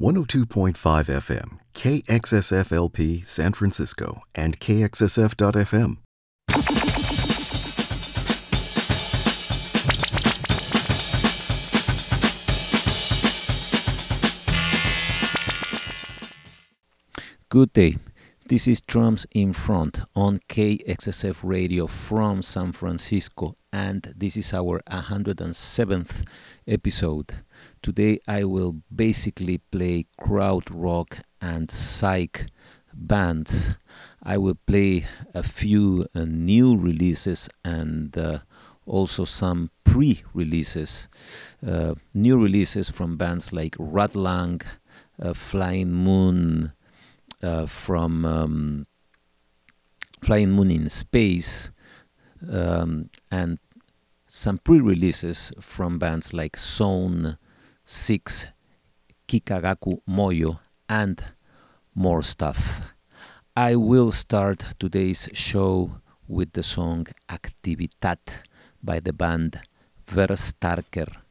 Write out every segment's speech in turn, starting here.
102.5 FM, KXSFLP San Francisco, and KXSF.FM. Good day. This is Drums in Front on KXSF Radio from San Francisco, and this is our 107th episode. Today I will basically play kraut rock and psych bands. I will play a few uh, new releases and uh, also some pre releases. Uh, new releases from bands like Ratlang, uh, Flying Moon, from um, Flying Moon in Space, um, and some pre releases from bands like Zone 6, Kikagaku Moyo, and more stuff. I will start today's show with the song Activitat by the band Verstarker.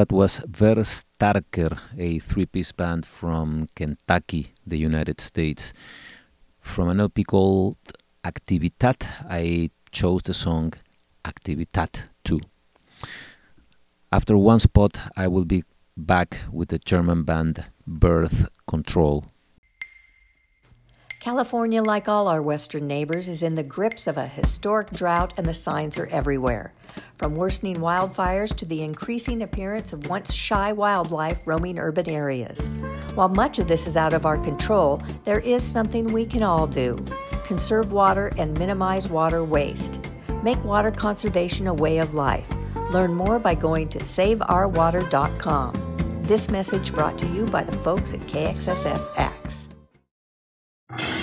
That was Verstarker, a three piece band from Kentucky, the United States. From an LP called Activitat, I chose the song Activitat 2. After one spot, I will be back with the German band Birth Control. California, like all our western neighbors, is in the grips of a historic drought, and the signs are everywhere. From worsening wildfires to the increasing appearance of once shy wildlife roaming urban areas. While much of this is out of our control, there is something we can all do conserve water and minimize water waste. Make water conservation a way of life. Learn more by going to saveourwater.com. This message brought to you by the folks at KXSFX you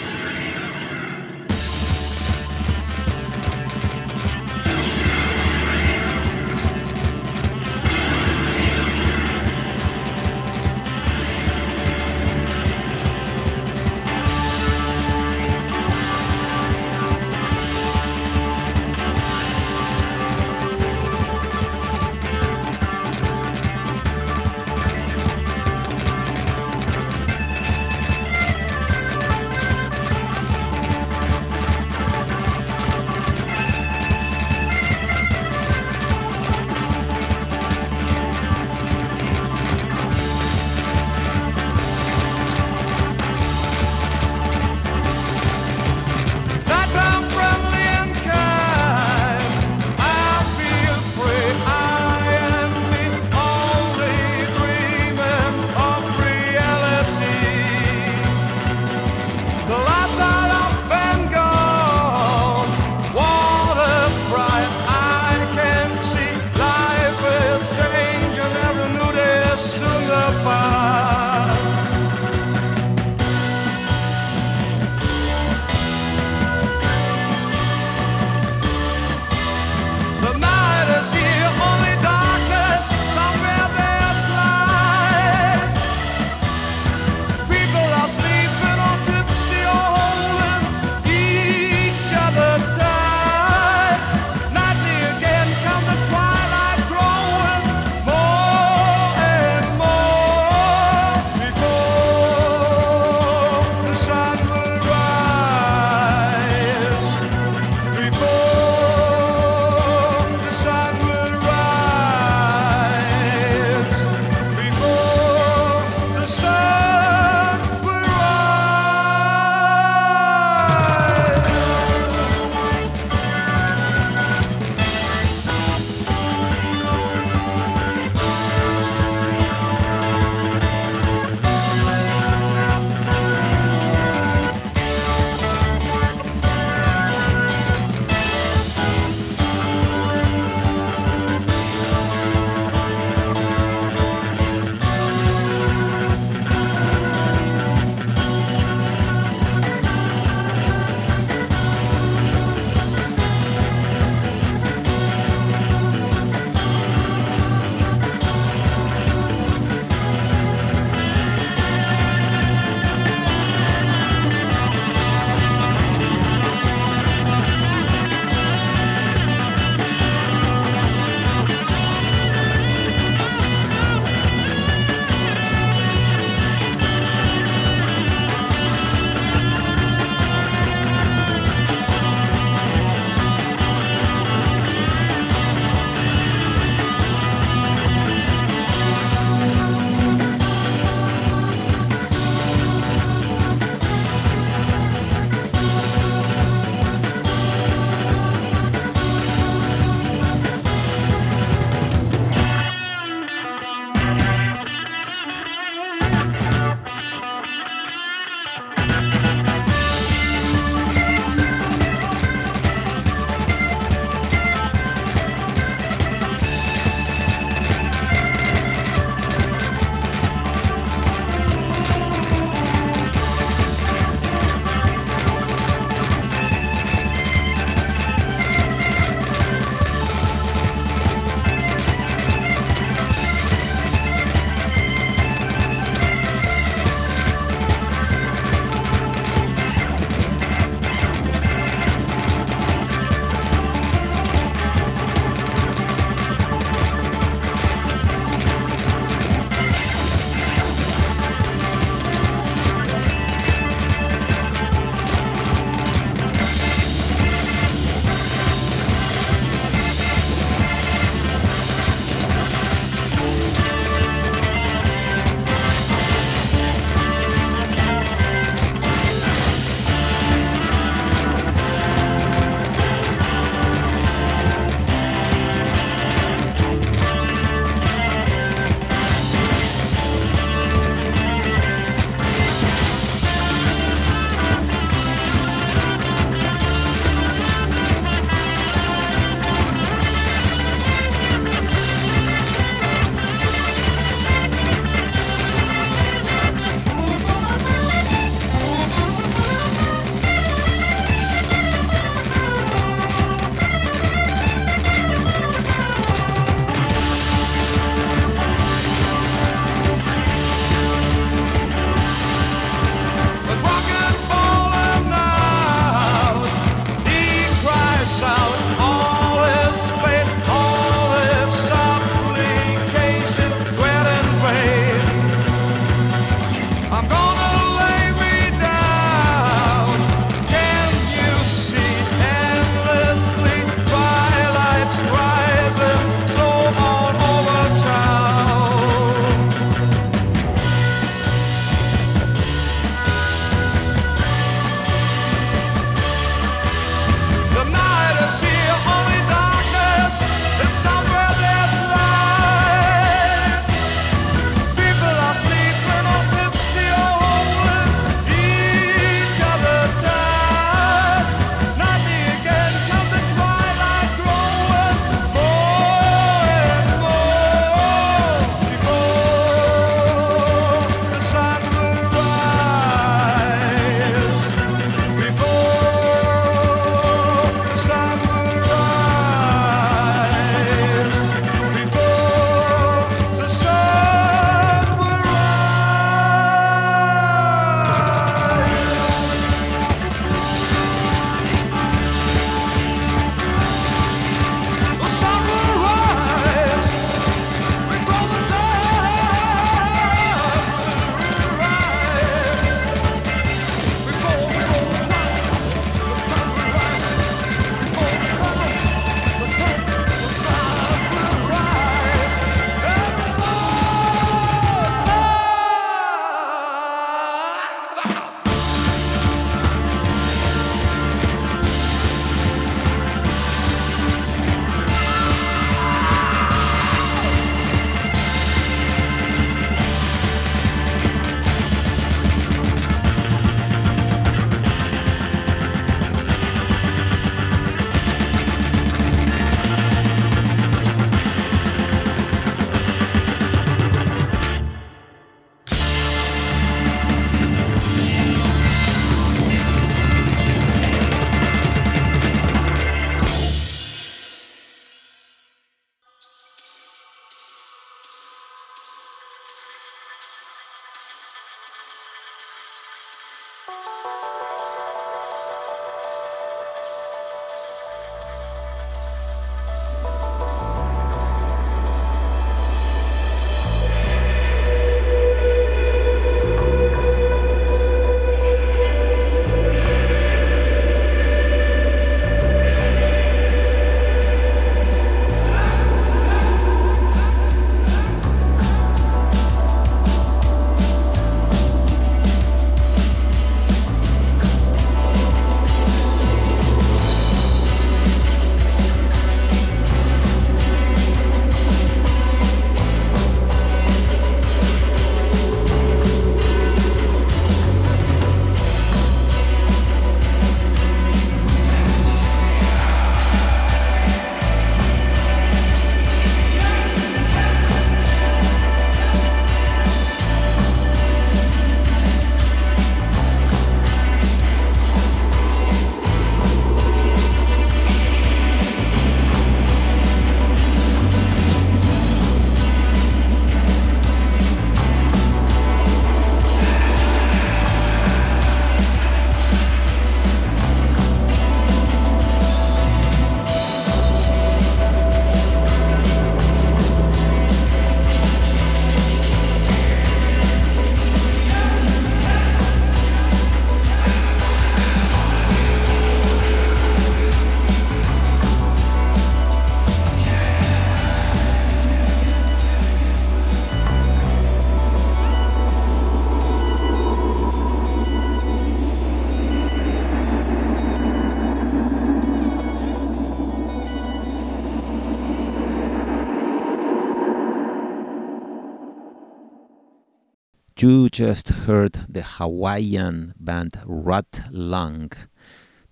You just heard the Hawaiian band Rat Lang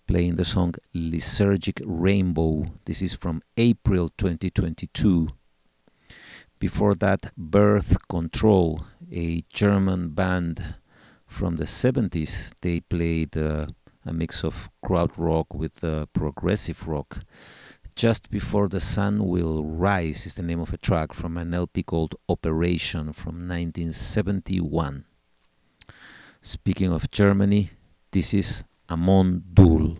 playing the song Lysergic Rainbow. This is from April 2022. Before that, Birth Control, a German band from the 70s. They played uh, a mix of kraut rock with uh, progressive rock. Just Before the Sun Will Rise is the name of a track from an LP called Operation from 1971. Speaking of Germany, this is Amon Düül.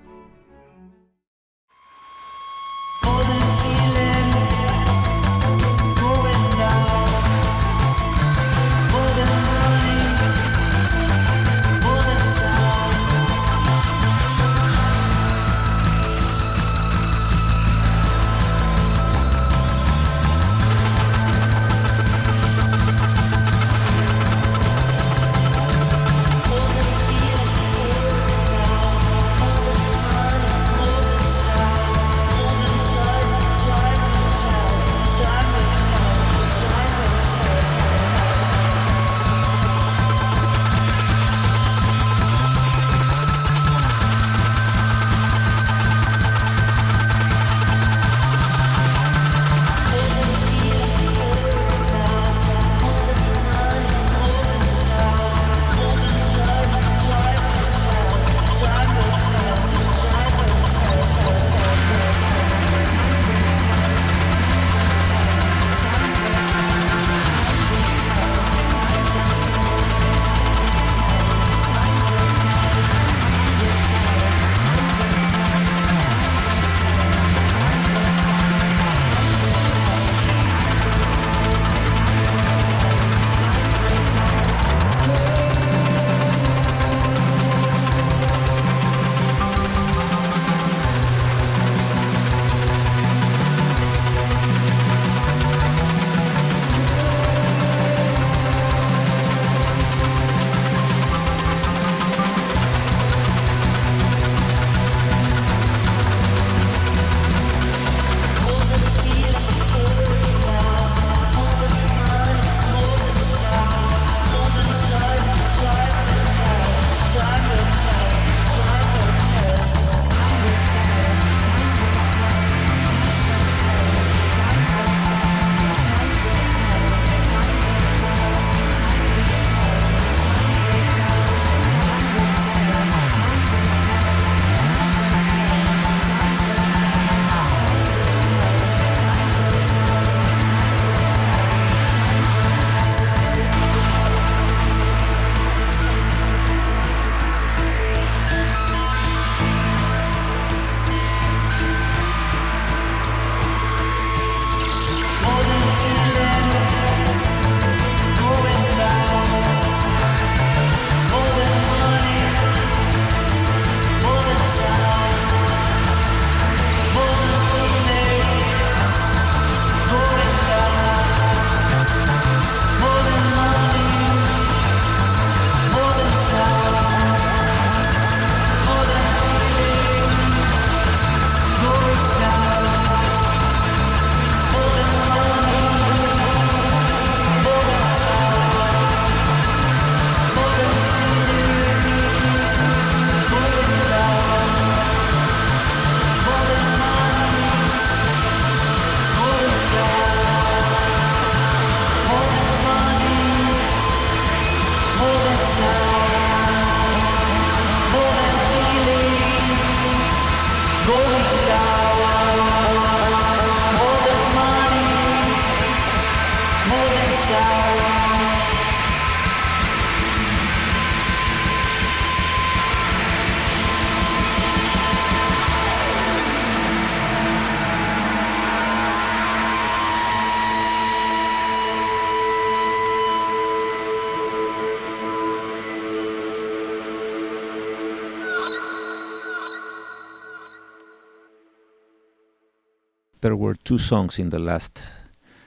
There were two songs in the last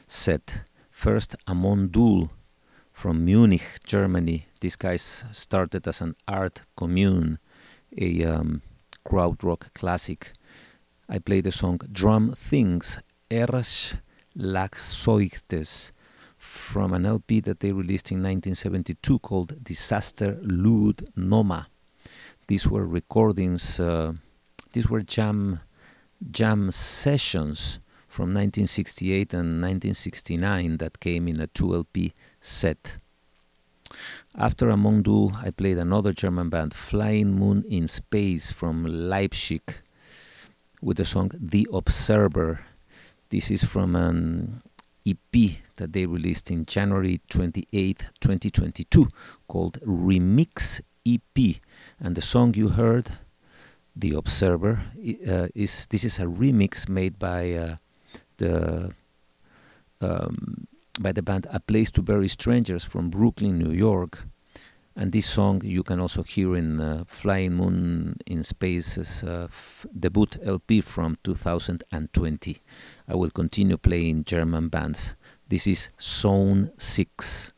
set. First, Amon Düül from Munich, Germany. This guy started as an art commune, a um, rock classic. I played the song Drum Things, Ersch Lachseuchtes, from an LP that they released in 1972 called Disaster Lüüd Noma. These were recordings, uh, these were jam jam sessions from 1968 and 1969 that came in a 2LP set. After Amon I played another German band, Flying Moon in Space from Leipzig, with the song The Observer. This is from an EP that they released in January 28, 2022, called Remix EP. And the song you heard, The Observer, uh, is this is a remix made by uh, the um, by the band A Place to Bury Strangers from Brooklyn, New York. And this song you can also hear in uh, Flying Moon in Space's uh, debut LP from 2020. I will continue playing German bands. This is Zone 6.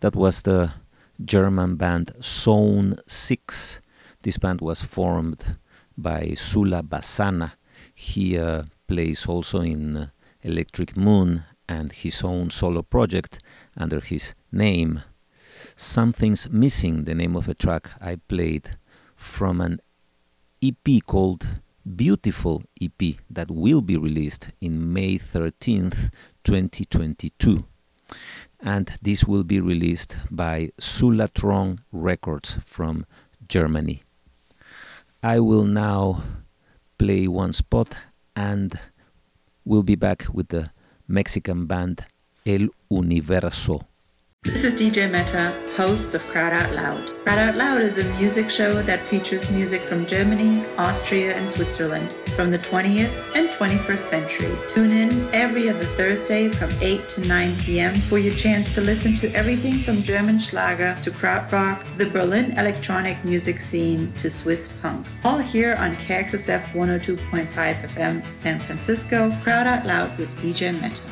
That was the German band Zone 6. This band was formed by Sula Bassana. He uh, plays also in Electric Moon and his own solo project under his name. Something's Missing, the name of a track I played from an EP called Beautiful EP that will be released in May 13th, 2022. And this will be released by Sulatron Records from Germany. I will now play one spot and we'll be back with the Mexican band El Universo. This is DJ Meta, host of Kraut Out Loud. Kraut Out Loud is a music show that features music from Germany, Austria, and Switzerland from the 20th and 21st century. Tune in every other Thursday from 8 to 9 p.m. for your chance to listen to everything from German Schlager to krautrock to the Berlin electronic music scene to Swiss punk. All here on KXSF 102.5 FM San Francisco. Kraut Out Loud with DJ Meta.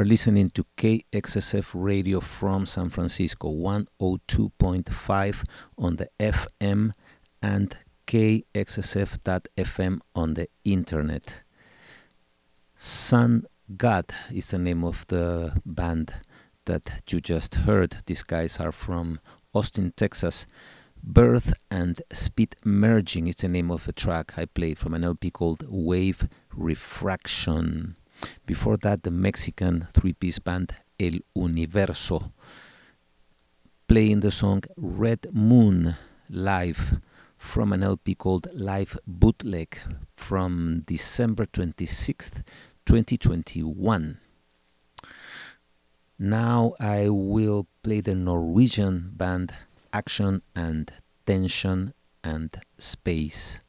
Are listening to KXSF Radio from San Francisco, 102.5 on the FM and KXSF.FM on the internet. Sun God is the name of the band that you just heard. These guys are from Austin, Texas. Birth and Speed Merging is the name of a track I played from an LP called Wave Refraction. Before that, the Mexican three piece band El Universo playing the song Red Moon live from an LP called Live Bootleg from December 26th, 2021. Now I will play the Norwegian band Action and Tension and Space.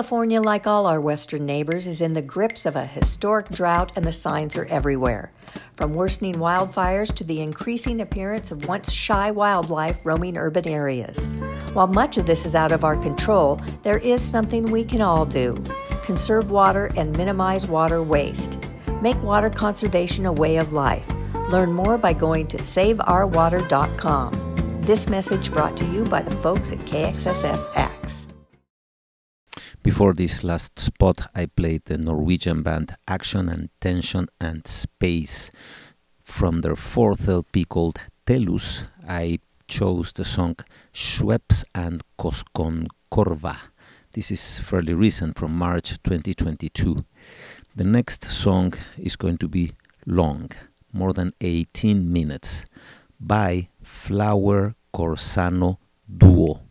California, like all our western neighbors, is in the grips of a historic drought, and the signs are everywhere. From worsening wildfires to the increasing appearance of once shy wildlife roaming urban areas. While much of this is out of our control, there is something we can all do conserve water and minimize water waste. Make water conservation a way of life. Learn more by going to saveourwater.com. This message brought to you by the folks at KXSF before this last spot, I played the Norwegian band Action and Tension and Space. From their fourth LP called Telus, I chose the song Schweppes and Koskenkorva. This is fairly recent from March 2022. The next song is going to be long, more than 18 minutes, by Flower Corsano Duo.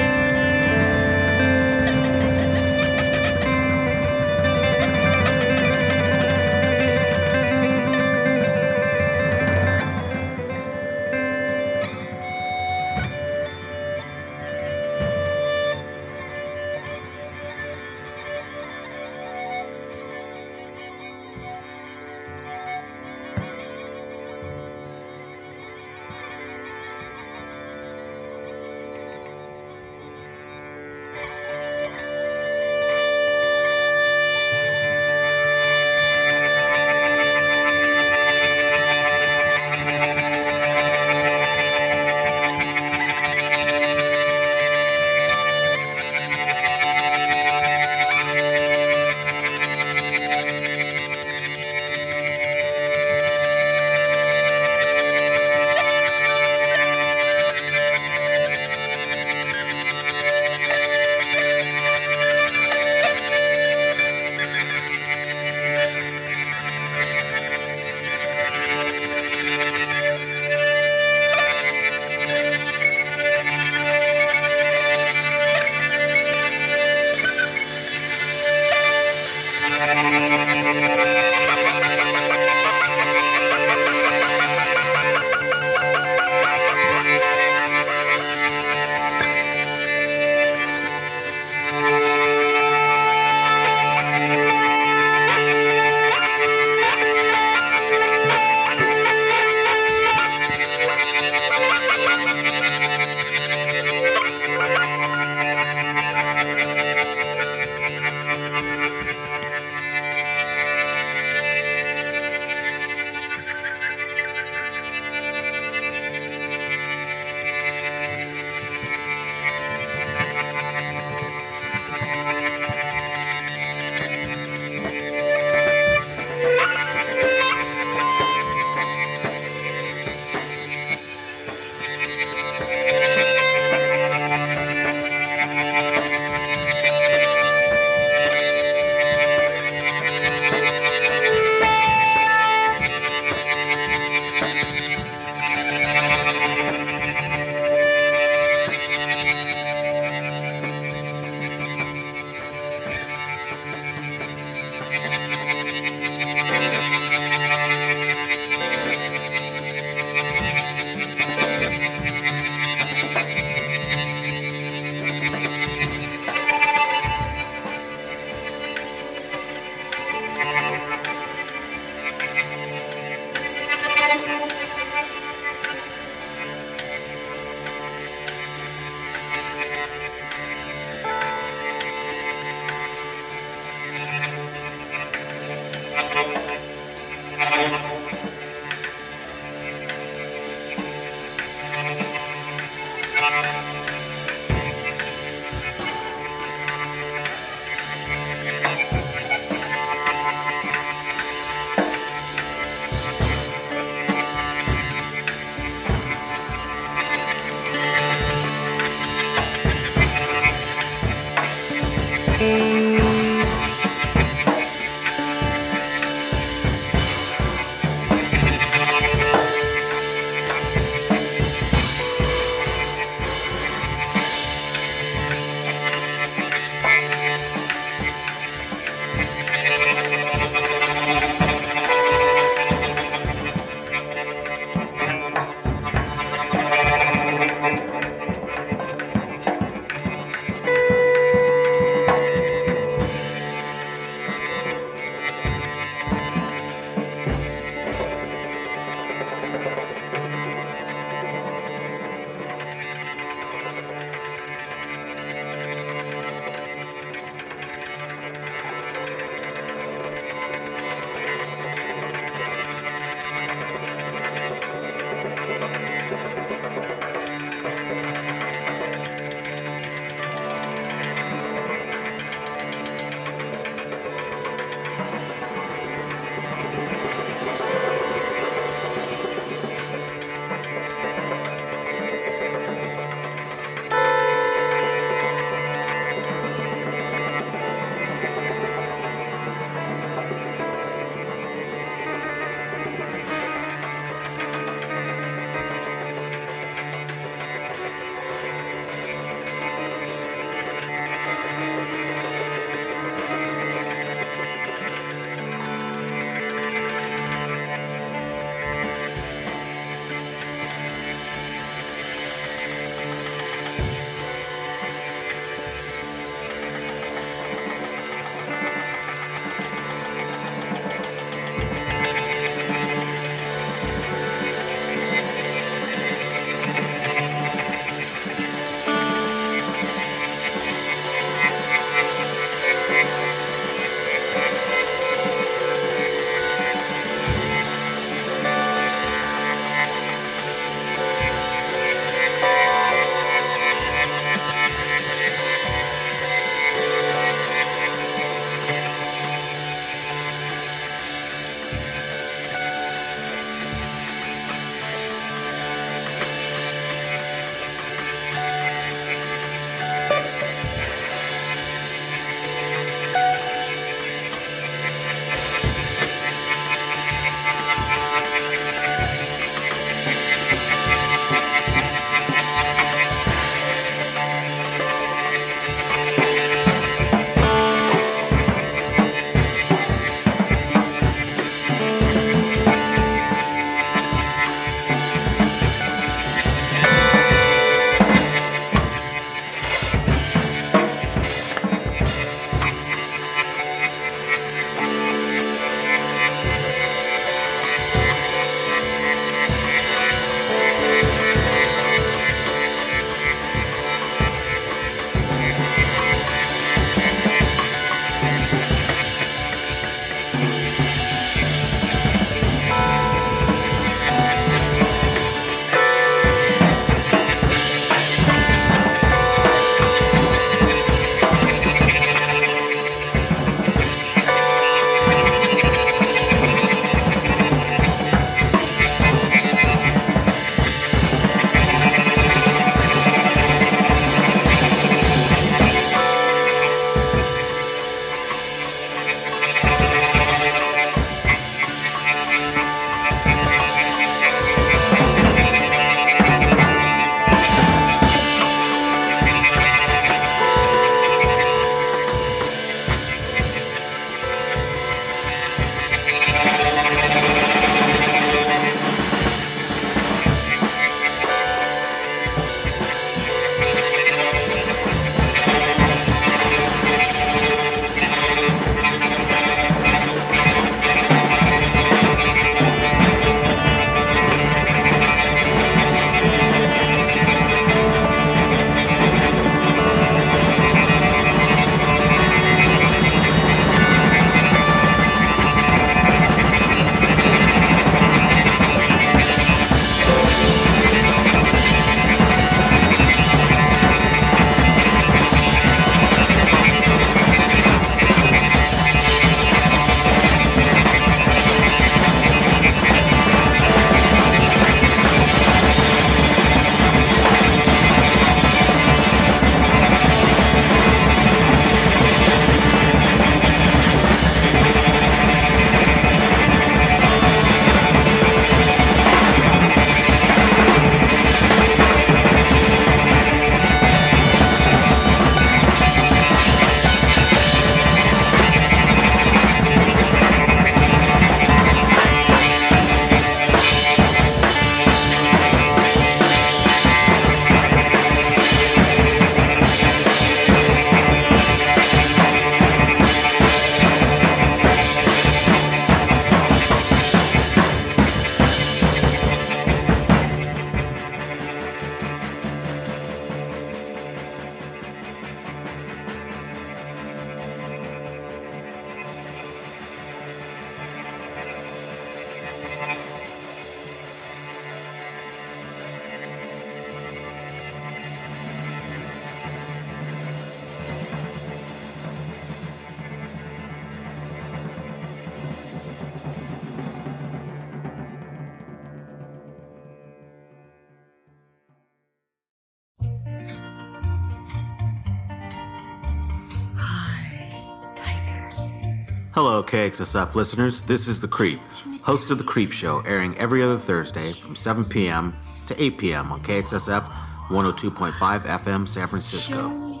KXSF listeners. This is The Creep, host of The Creep Show, airing every other Thursday from 7 p.m. to 8 p.m. on KXSF 102.5 FM San Francisco.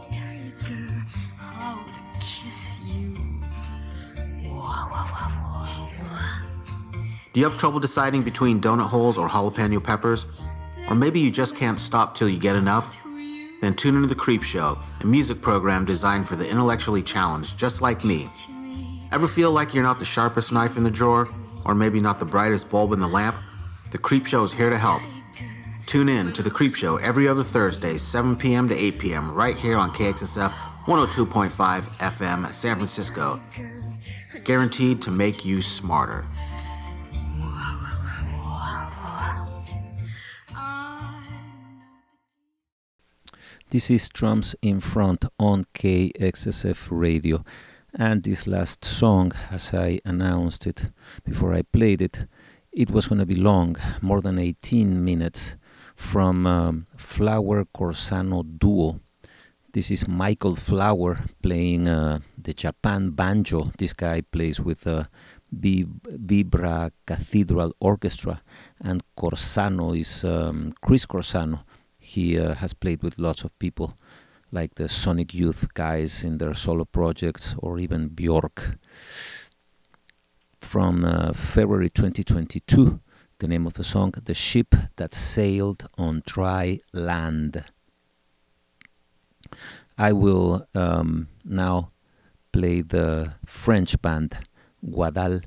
Do you have trouble deciding between donut holes or jalapeno peppers? Or maybe you just can't stop till you get enough? Then tune into The Creep Show, a music program designed for the intellectually challenged, just like me. Ever feel like you're not the sharpest knife in the drawer? Or maybe not the brightest bulb in the lamp? The Creep Show is here to help. Tune in to The Creep Show every other Thursday, 7 p.m. to 8 p.m., right here on KXSF 102.5 FM, San Francisco. Guaranteed to make you smarter. This is Drums in Front on KXSF Radio. And this last song, as I announced it before I played it, it was going to be long, more than 18 minutes, from um, Flower Corsano Duo. This is Michael Flower playing uh, the Japan banjo. This guy plays with a Vibra Cathedral Orchestra, and Corsano is um, Chris Corsano he uh, has played with lots of people like the Sonic Youth guys in their solo projects or even Bjork. From uh, February 2022, the name of the song, The Ship That Sailed on Dry Land. I will um, now play the French band Guadal.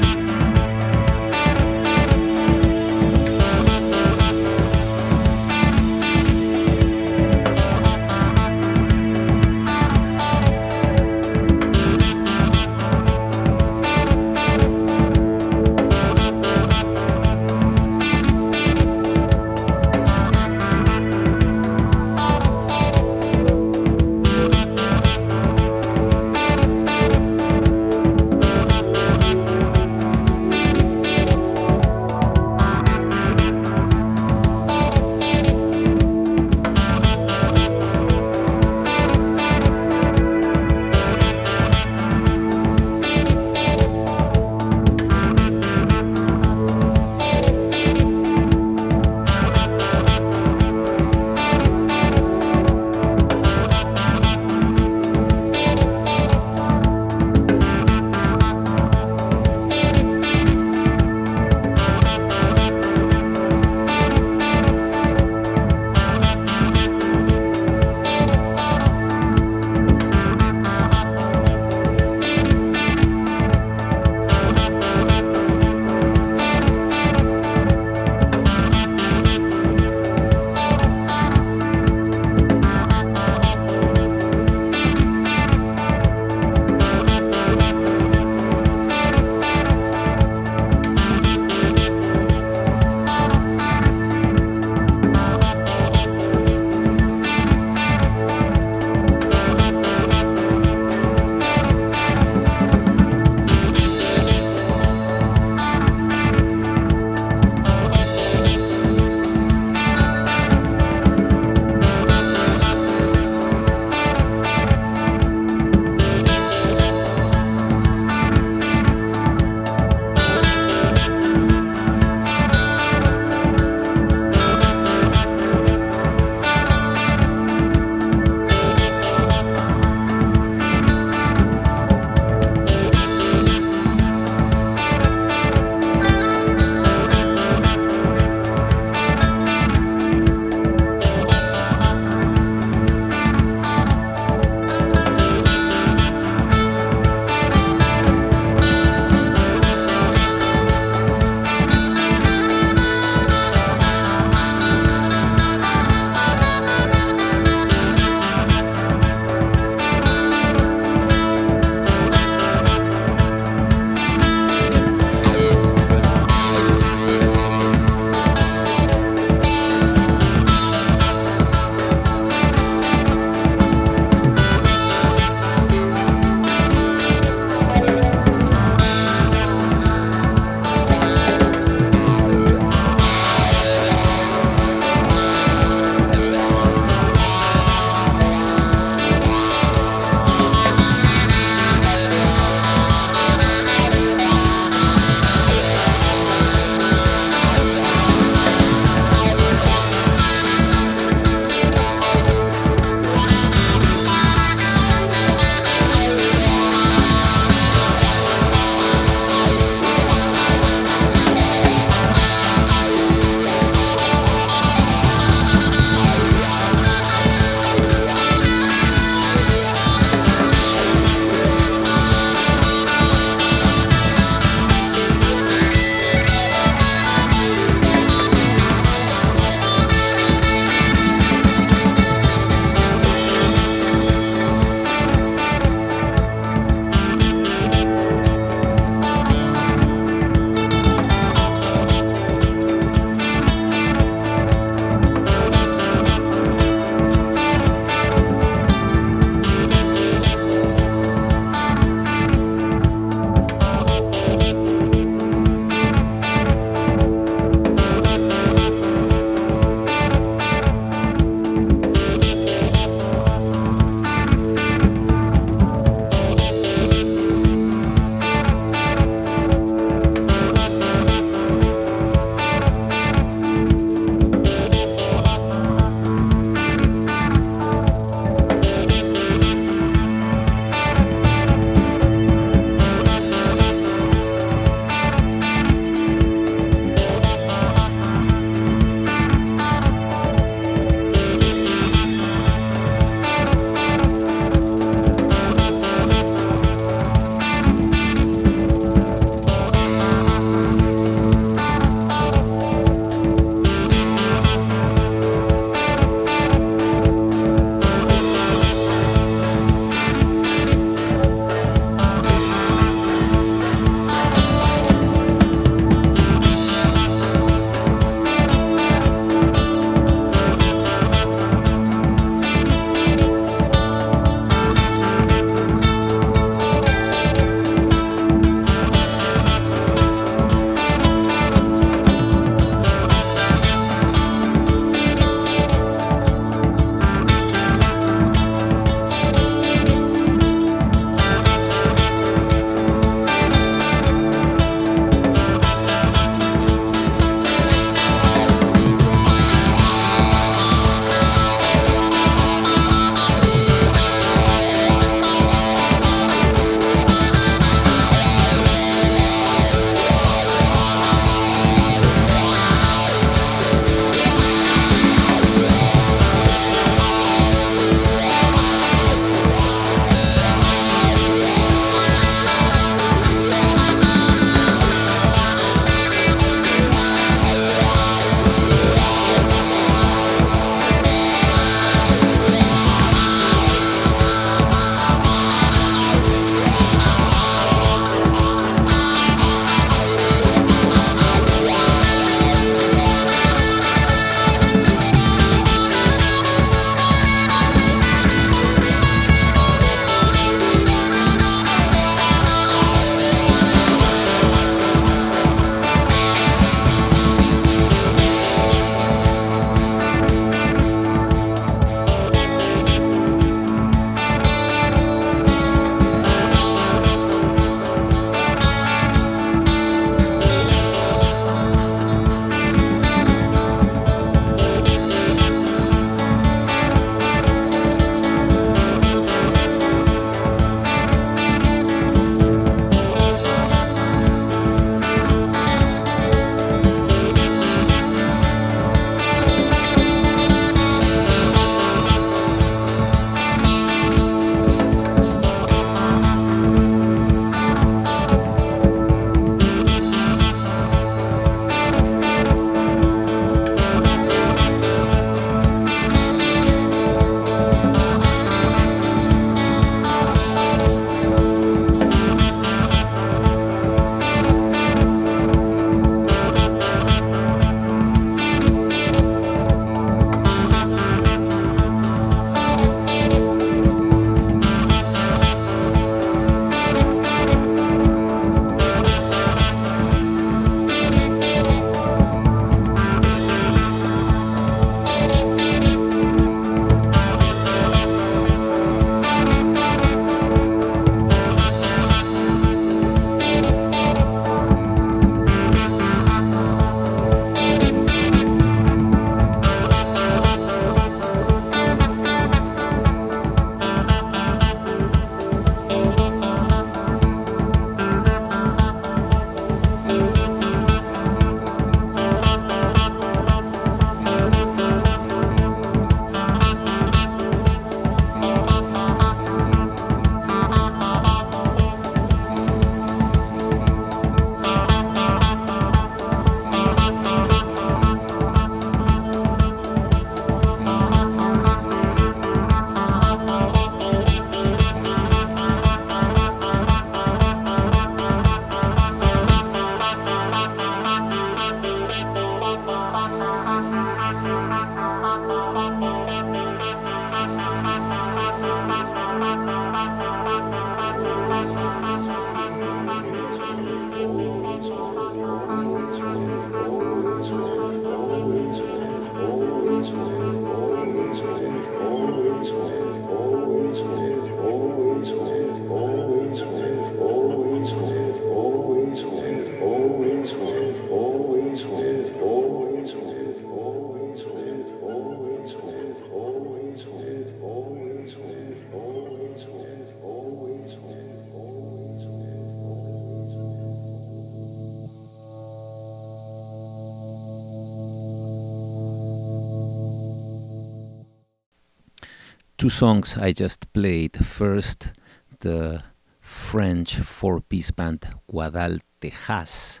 Songs I just played. First, the French four piece band Guadal Tejaz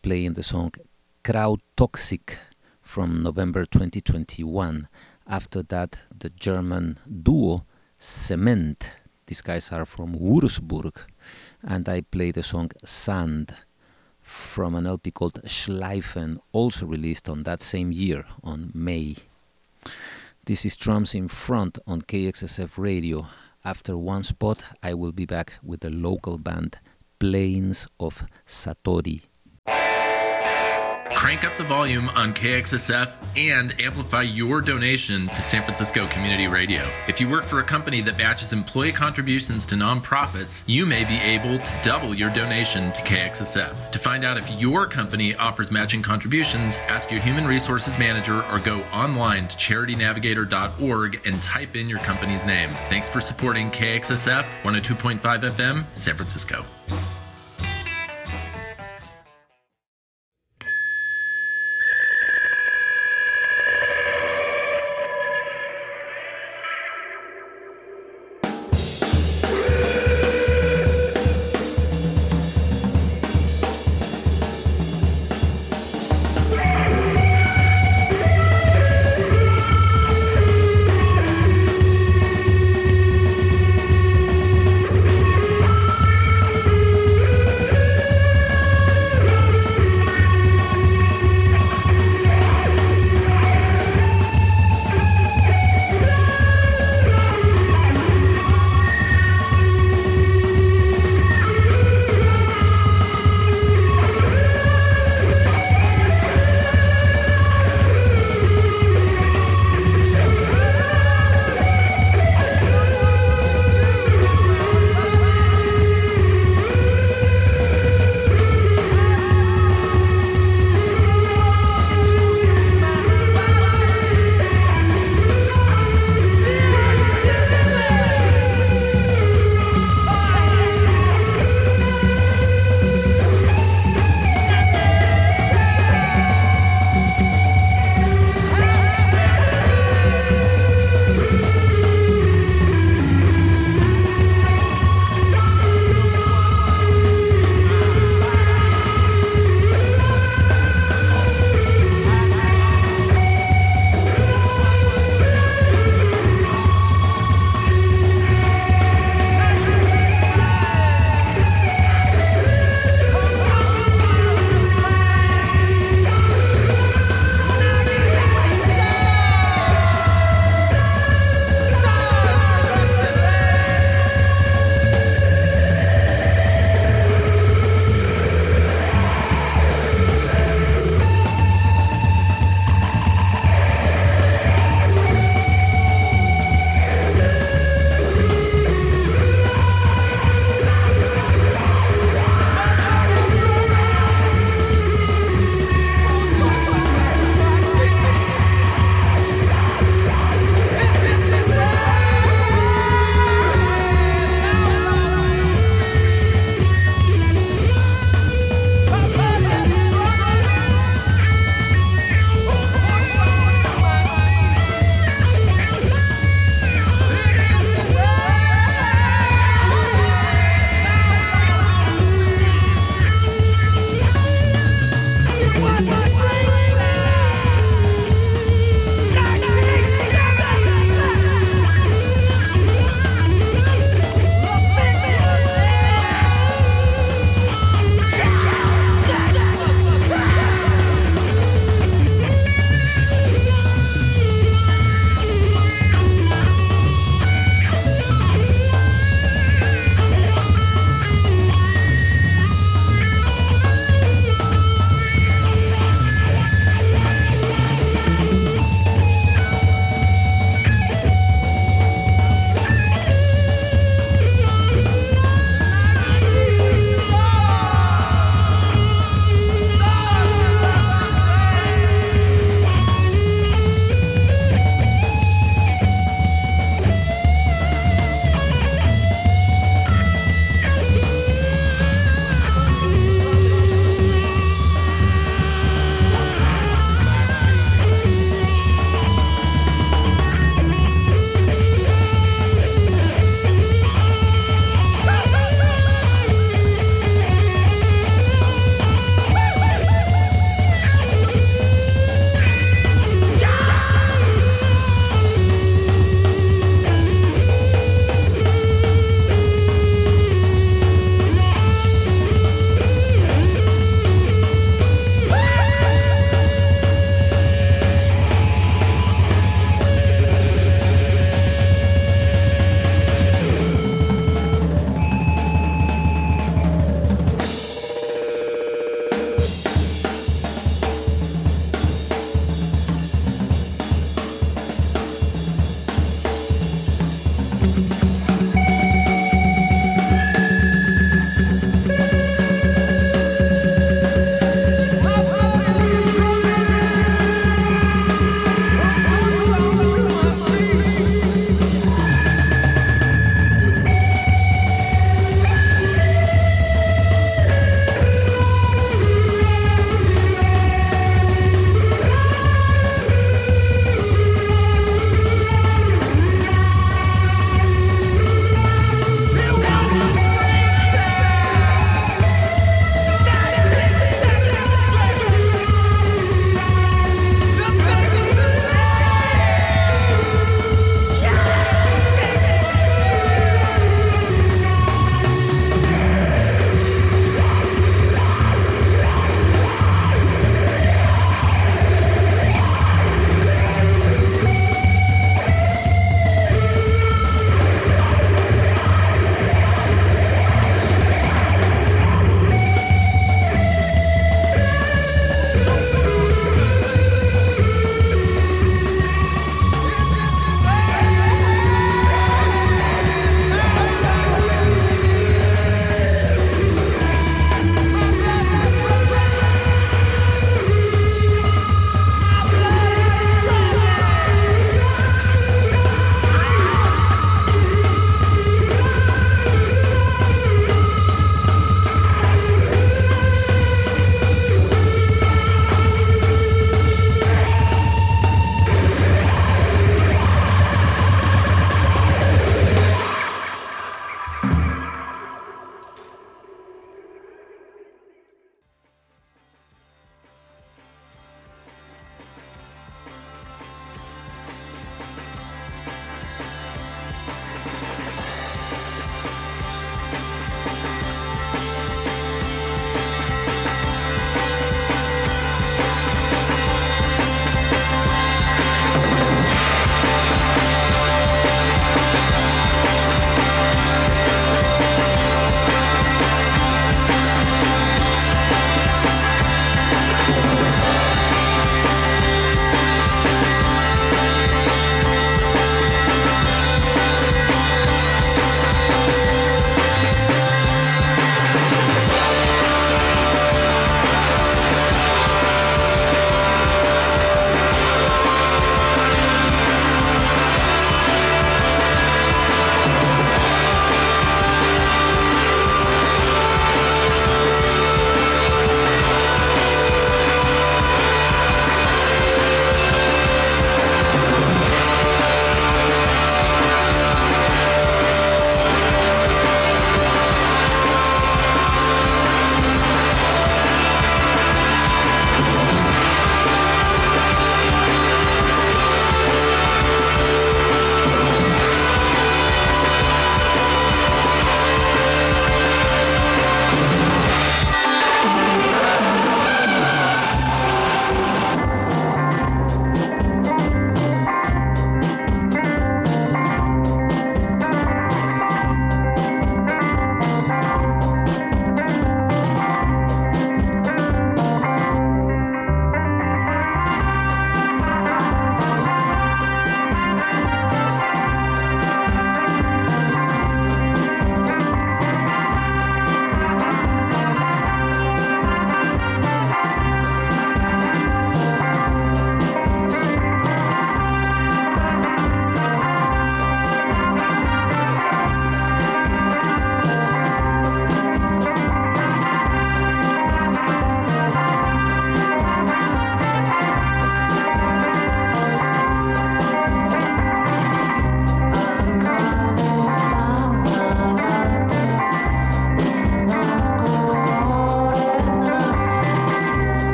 playing the song Crowd Toxic from November 2021. After that, the German duo Zement. These guys are from Würzburg. And I played the song Sand from an LP called Schleifen, also released on that same year, on May. This is Drums in Front on KXSF Radio. After one spot, I will be back with the local band Plains of Satori. Crank up the volume on KXSF and amplify your donation to San Francisco Community Radio. If you work for a company that matches employee contributions to nonprofits, you may be able to double your donation to KXSF. To find out if your company offers matching contributions, ask your human resources manager or go online to charitynavigator.org and type in your company's name. Thanks for supporting KXSF 102.5 FM, San Francisco.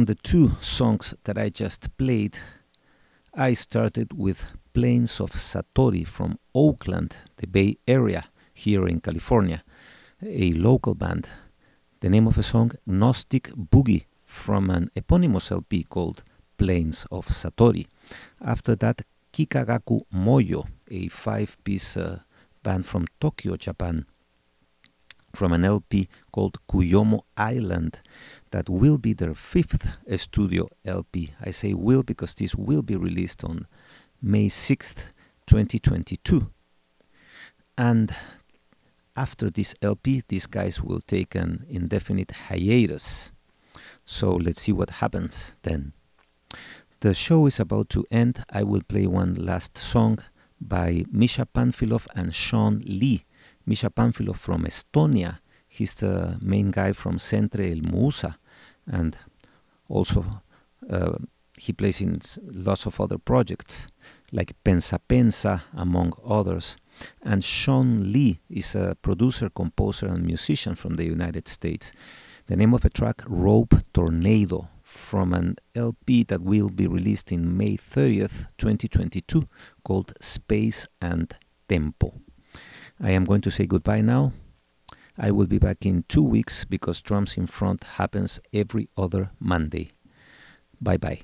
From the two songs that I just played, I started with Plains of Satori from Oakland, the Bay Area, here in California, a local band. The name of a song, Gnostic Boogie, from an eponymous LP called Plains of Satori. After that, Kikagaku Moyo, a five piece uh, band from Tokyo, Japan, from an LP called Kumoyo Island that will be their fifth studio LP. I say will because this will be released on May 6th, 2022. And after this LP, these guys will take an indefinite hiatus. So let's see what happens then. The show is about to end. I will play one last song by Misha Panfilov and Shawn Lee. Misha Panfilov from Estonia. He's the main guy from Centre El Musa, and also uh, he plays in lots of other projects like Pensa Pensa, among others. And Shawn Lee is a producer, composer, and musician from the United States. The name of a track, Rope Tornado, from an LP that will be released in May 30th, 2022, called Space and Tempo. I am going to say goodbye now. I will be back in two weeks because Drums in Front happens every other Monday. Bye bye.